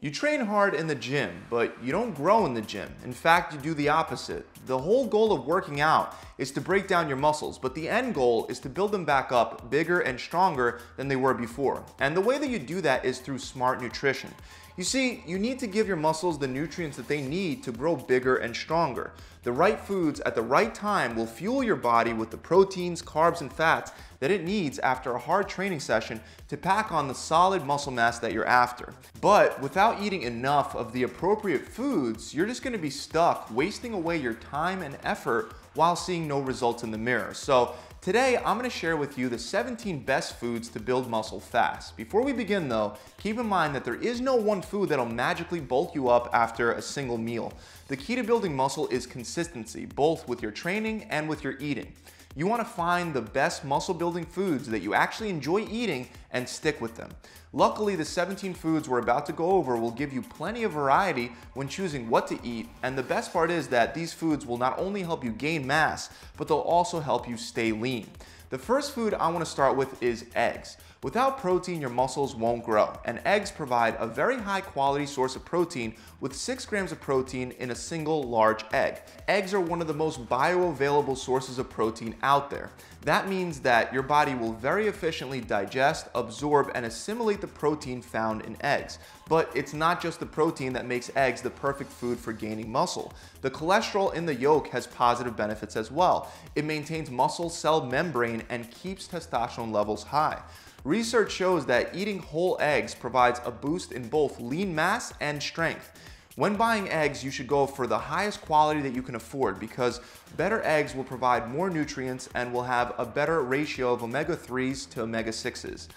You train hard in the gym, but you don't grow in the gym. In fact, you do the opposite. The whole goal of working out is to break down your muscles, but the end goal is to build them back up bigger and stronger than they were before. And the way that you do that is through smart nutrition. You see, you need to give your muscles the nutrients that they need to grow bigger and stronger. The right foods at the right time will fuel your body with the proteins, carbs, and fats that it needs after a hard training session to pack on the solid muscle mass that you're after. But without eating enough of the appropriate foods, you're just gonna be stuck wasting away your time and effort while seeing no results in the mirror. So Today, I'm gonna share with you the 17 best foods to build muscle fast. Before we begin though, keep in mind that there is no one food that'll magically bulk you up after a single meal. The key to building muscle is consistency, both with your training and with your eating. You want to find the best muscle building foods that you actually enjoy eating and stick with them. Luckily, the 17 foods we're about to go over will give you plenty of variety when choosing what to eat, and the best part is that these foods will not only help you gain mass, but they'll also help you stay lean. The first food I want to start with is eggs. Without protein, your muscles won't grow, and eggs provide a very high quality source of protein with 6 grams of protein in a single large egg. Eggs are one of the most bioavailable sources of protein out there. That means that your body will very efficiently digest, absorb, and assimilate the protein found in eggs. But it's not just the protein that makes eggs the perfect food for gaining muscle. The cholesterol in the yolk has positive benefits as well. It maintains muscle cell membrane and keeps testosterone levels high. Research shows that eating whole eggs provides a boost in both lean mass and strength. When buying eggs, you should go for the highest quality that you can afford because better eggs will provide more nutrients and will have a better ratio of omega-3s to omega-6s.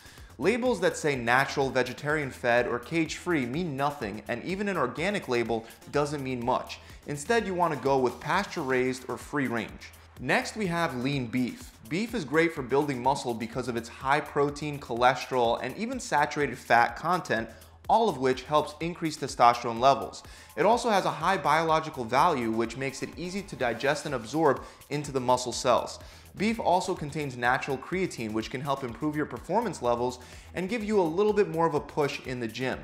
Labels that say natural, vegetarian fed, or cage free mean nothing, and even an organic label doesn't mean much. Instead, you want to go with pasture raised or free range. Next, we have lean beef. Beef is great for building muscle because of its high protein, cholesterol, and even saturated fat content, all of which helps increase testosterone levels. It also has a high biological value, which makes it easy to digest and absorb into the muscle cells. Beef also contains natural creatine, which can help improve your performance levels and give you a little bit more of a push in the gym.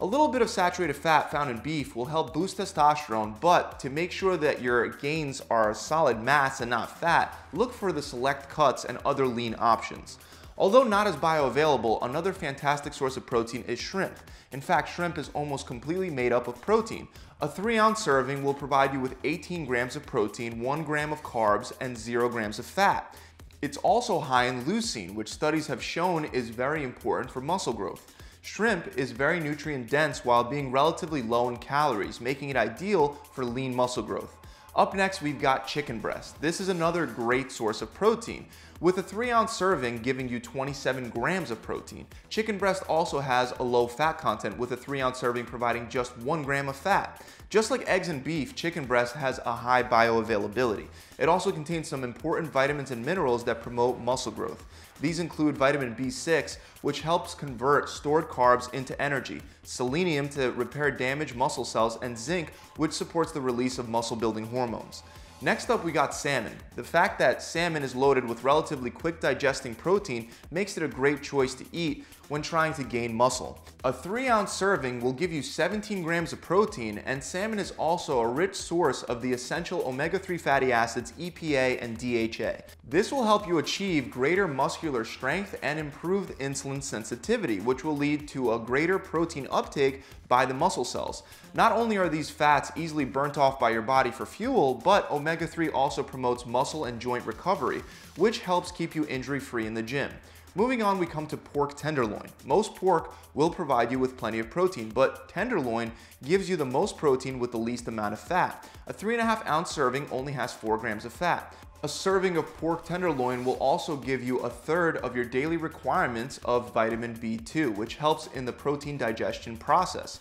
A little bit of saturated fat found in beef will help boost testosterone, but to make sure that your gains are solid mass and not fat, look for the select cuts and other lean options. Although not as bioavailable, another fantastic source of protein is shrimp. In fact, shrimp is almost completely made up of protein. A 3 ounce serving will provide you with 18 grams of protein, 1 gram of carbs, and 0 grams of fat. It's also high in leucine, which studies have shown is very important for muscle growth. Shrimp is very nutrient dense while being relatively low in calories, making it ideal for lean muscle growth. Up next, we've got chicken breast. This is another great source of protein, with a 3 ounce serving giving you 27 grams of protein. Chicken breast also has a low fat content, with a 3 ounce serving providing just 1 gram of fat. Just like eggs and beef, chicken breast has a high bioavailability. It also contains some important vitamins and minerals that promote muscle growth. These include vitamin B6, which helps convert stored carbs into energy, selenium to repair damaged muscle cells, and zinc, which supports the release of muscle building hormones. Next up, we got salmon. The fact that salmon is loaded with relatively quick digesting protein makes it a great choice to eat when trying to gain muscle. A 3 ounce serving will give you 17 grams of protein, and salmon is also a rich source of the essential omega 3 fatty acids EPA and DHA. This will help you achieve greater muscular strength and improved insulin sensitivity, which will lead to a greater protein uptake by the muscle cells. Not only are these fats easily burnt off by your body for fuel, but omega 3 also promotes muscle and joint recovery, which helps keep you injury free in the gym. Moving on, we come to pork tenderloin. Most pork will provide you with plenty of protein, but tenderloin gives you the most protein with the least amount of fat. A 3.5 ounce serving only has 4 grams of fat. A serving of pork tenderloin will also give you a third of your daily requirements of vitamin B2, which helps in the protein digestion process.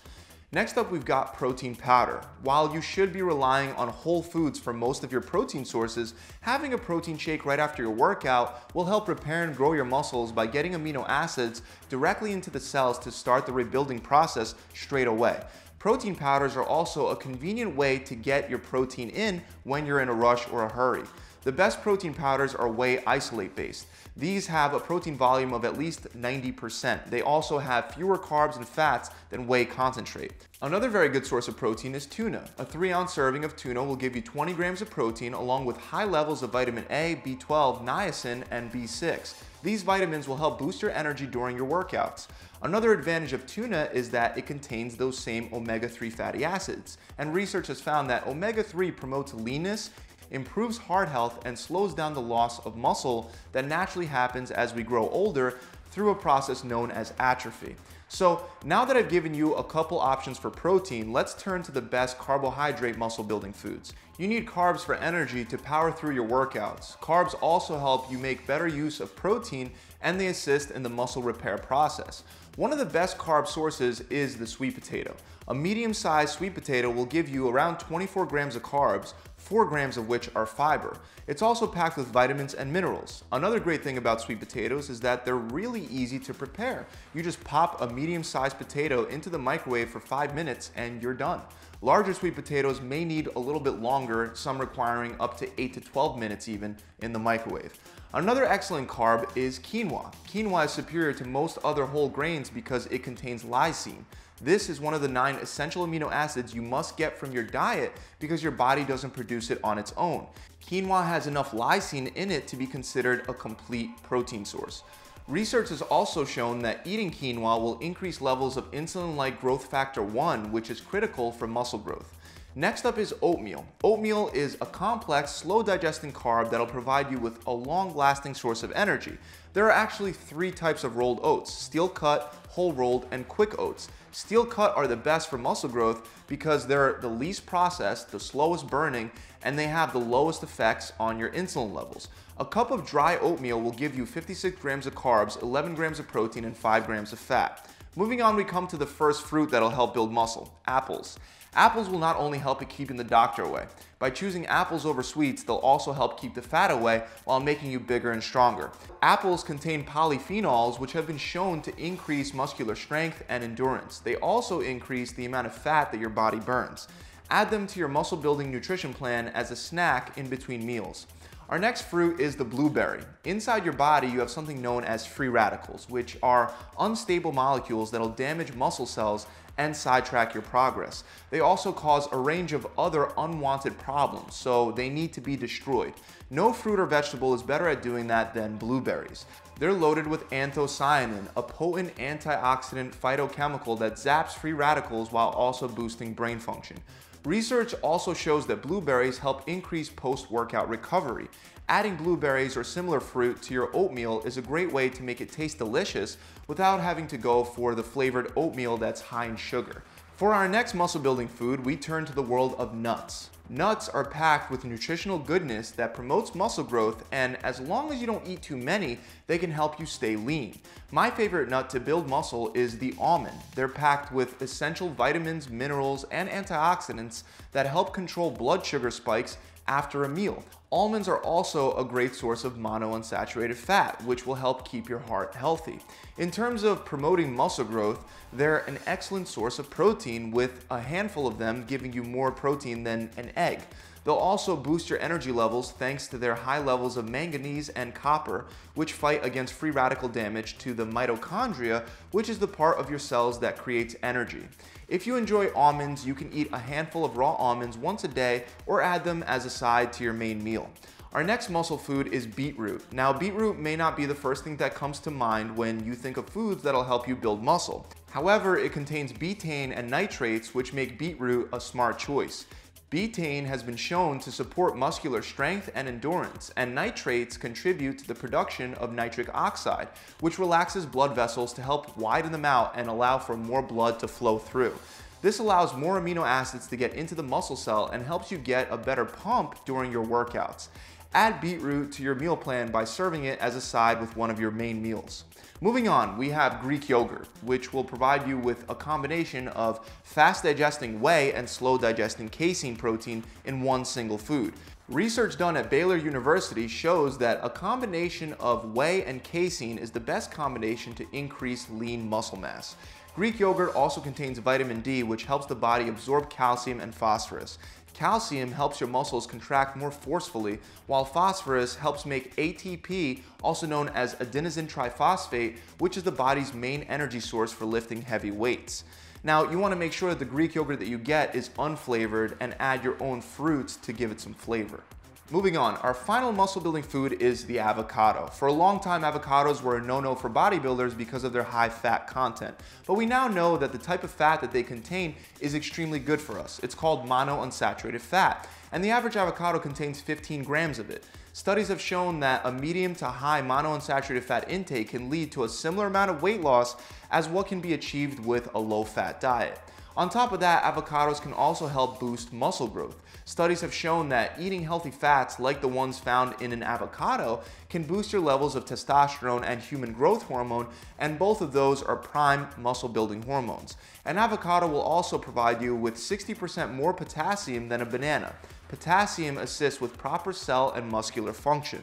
Next up, we've got protein powder. While you should be relying on whole foods for most of your protein sources, having a protein shake right after your workout will help repair and grow your muscles by getting amino acids directly into the cells to start the rebuilding process straight away. Protein powders are also a convenient way to get your protein in when you're in a rush or a hurry. The best protein powders are whey isolate based. These have a protein volume of at least 90%. They also have fewer carbs and fats than whey concentrate. Another very good source of protein is tuna. A 3 ounce serving of tuna will give you 20 grams of protein along with high levels of vitamin A, B12, niacin, and B6. These vitamins will help boost your energy during your workouts. Another advantage of tuna is that it contains those same omega-3 fatty acids, and research has found that omega-3 promotes leanness, improves heart health, and slows down the loss of muscle that naturally happens as we grow older through a process known as atrophy. So now that I've given you a couple options for protein, let's turn to the best carbohydrate muscle building foods. You need carbs for energy to power through your workouts. Carbs also help you make better use of protein and they assist in the muscle repair process. One of the best carb sources is the sweet potato. A medium-sized sweet potato will give you around 24 grams of carbs, 4 grams of which are fiber. It's also packed with vitamins and minerals. Another great thing about sweet potatoes is that they're really easy to prepare. You just pop a medium-sized potato into the microwave for 5 minutes and you're done. Larger sweet potatoes may need a little bit longer, some requiring up to 8 to 12 minutes even in the microwave. Another excellent carb is quinoa. Quinoa is superior to most other whole grains because it contains lysine. This is one of the nine essential amino acids you must get from your diet because your body doesn't produce it on its own. Quinoa has enough lysine in it to be considered a complete protein source. Research has also shown that eating quinoa will increase levels of insulin-like growth factor 1, which is critical for muscle growth. Next up is oatmeal. Oatmeal is a complex, slow digesting carb that'll provide you with a long lasting source of energy. There are actually three types of rolled oats, steel cut, whole rolled, and quick oats. Steel cut are the best for muscle growth because they're the least processed, the slowest burning, and they have the lowest effects on your insulin levels. A cup of dry oatmeal will give you 56 grams of carbs, 11 grams of protein, and 5 grams of fat. Moving on, we come to the first fruit that'll help build muscle, apples. Apples will not only help you keeping the doctor away. By choosing apples over sweets, they'll also help keep the fat away while making you bigger and stronger. Apples contain polyphenols, which have been shown to increase muscular strength and endurance. They also increase the amount of fat that your body burns. Add them to your muscle building nutrition plan as a snack in between meals. Our next fruit is the blueberry. Inside your body, you have something known as free radicals, which are unstable molecules that'll damage muscle cells and sidetrack your progress. They also cause a range of other unwanted problems, so they need to be destroyed. No fruit or vegetable is better at doing that than blueberries. They're loaded with anthocyanin, a potent antioxidant phytochemical that zaps free radicals while also boosting brain function. Research also shows that blueberries help increase post-workout recovery. Adding blueberries or similar fruit to your oatmeal is a great way to make it taste delicious without having to go for the flavored oatmeal that's high in sugar. For our next muscle building food, we turn to the world of nuts. Nuts are packed with nutritional goodness that promotes muscle growth, and as long as you don't eat too many, they can help you stay lean. My favorite nut to build muscle is the almond. They're packed with essential vitamins, minerals, and antioxidants that help control blood sugar spikes after a meal. Almonds are also a great source of monounsaturated fat, which will help keep your heart healthy. In terms of promoting muscle growth, they're an excellent source of protein with a handful of them giving you more protein than an egg. They'll also boost your energy levels thanks to their high levels of manganese and copper, which fight against free radical damage to the mitochondria, which is the part of your cells that creates energy. If you enjoy almonds, you can eat a handful of raw almonds once a day or add them as a side to your main meal. Our next muscle food is beetroot. Now, beetroot may not be the first thing that comes to mind when you think of foods that'll help you build muscle. However, it contains betaine and nitrates, which make beetroot a smart choice. Betaine has been shown to support muscular strength and endurance, and nitrates contribute to the production of nitric oxide, which relaxes blood vessels to help widen them out and allow for more blood to flow through. This allows more amino acids to get into the muscle cell and helps you get a better pump during your workouts. Add beetroot to your meal plan by serving it as a side with one of your main meals. Moving on, we have Greek yogurt, which will provide you with a combination of fast digesting whey and slow digesting casein protein in one single food. Research done at Baylor University shows that a combination of whey and casein is the best combination to increase lean muscle mass. Greek yogurt also contains vitamin D, which helps the body absorb calcium and phosphorus. Calcium helps your muscles contract more forcefully, while phosphorus helps make ATP, also known as adenosine triphosphate, which is the body's main energy source for lifting heavy weights. Now, you want to make sure that the Greek yogurt that you get is unflavored and add your own fruits to give it some flavor. Moving on, our final muscle building food is the avocado. For a long time, avocados were a no-no for bodybuilders because of their high fat content. But we now know that the type of fat that they contain is extremely good for us. It's called monounsaturated fat, and the average avocado contains 15 grams of it. Studies have shown that a medium to high monounsaturated fat intake can lead to a similar amount of weight loss as what can be achieved with a low-fat diet. On top of that, avocados can also help boost muscle growth. Studies have shown that eating healthy fats like the ones found in an avocado can boost your levels of testosterone and human growth hormone, and both of those are prime muscle building hormones. An avocado will also provide you with 60% more potassium than a banana. Potassium assists with proper cell and muscular function.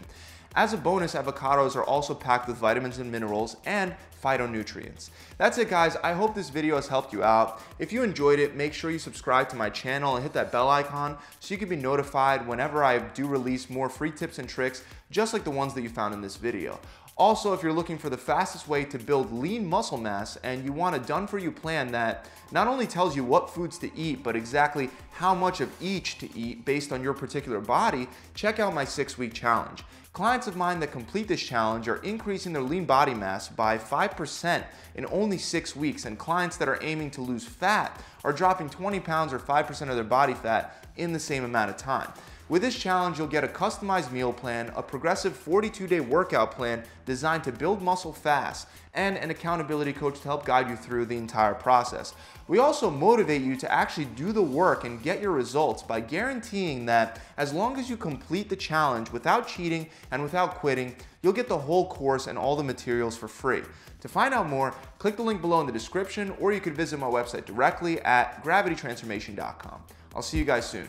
As a bonus, avocados are also packed with vitamins and minerals and phytonutrients. That's it guys, I hope this video has helped you out. If you enjoyed it, make sure you subscribe to my channel and hit that bell icon so you can be notified whenever I do release more free tips and tricks just like the ones that you found in this video. Also, if you're looking for the fastest way to build lean muscle mass and you want a done for you plan that not only tells you what foods to eat, but exactly how much of each to eat based on your particular body, check out my six week challenge. Clients of mine that complete this challenge are increasing their lean body mass by 5% in only six weeks, and clients that are aiming to lose fat are dropping 20 pounds or 5% of their body fat in the same amount of time. With this challenge, you'll get a customized meal plan, a progressive 42-day workout plan designed to build muscle fast, and an accountability coach to help guide you through the entire process. We also motivate you to actually do the work and get your results by guaranteeing that as long as you complete the challenge without cheating and without quitting, you'll get the whole course and all the materials for free. To find out more, click the link below in the description or you can visit my website directly at gravitytransformation.com. I'll see you guys soon.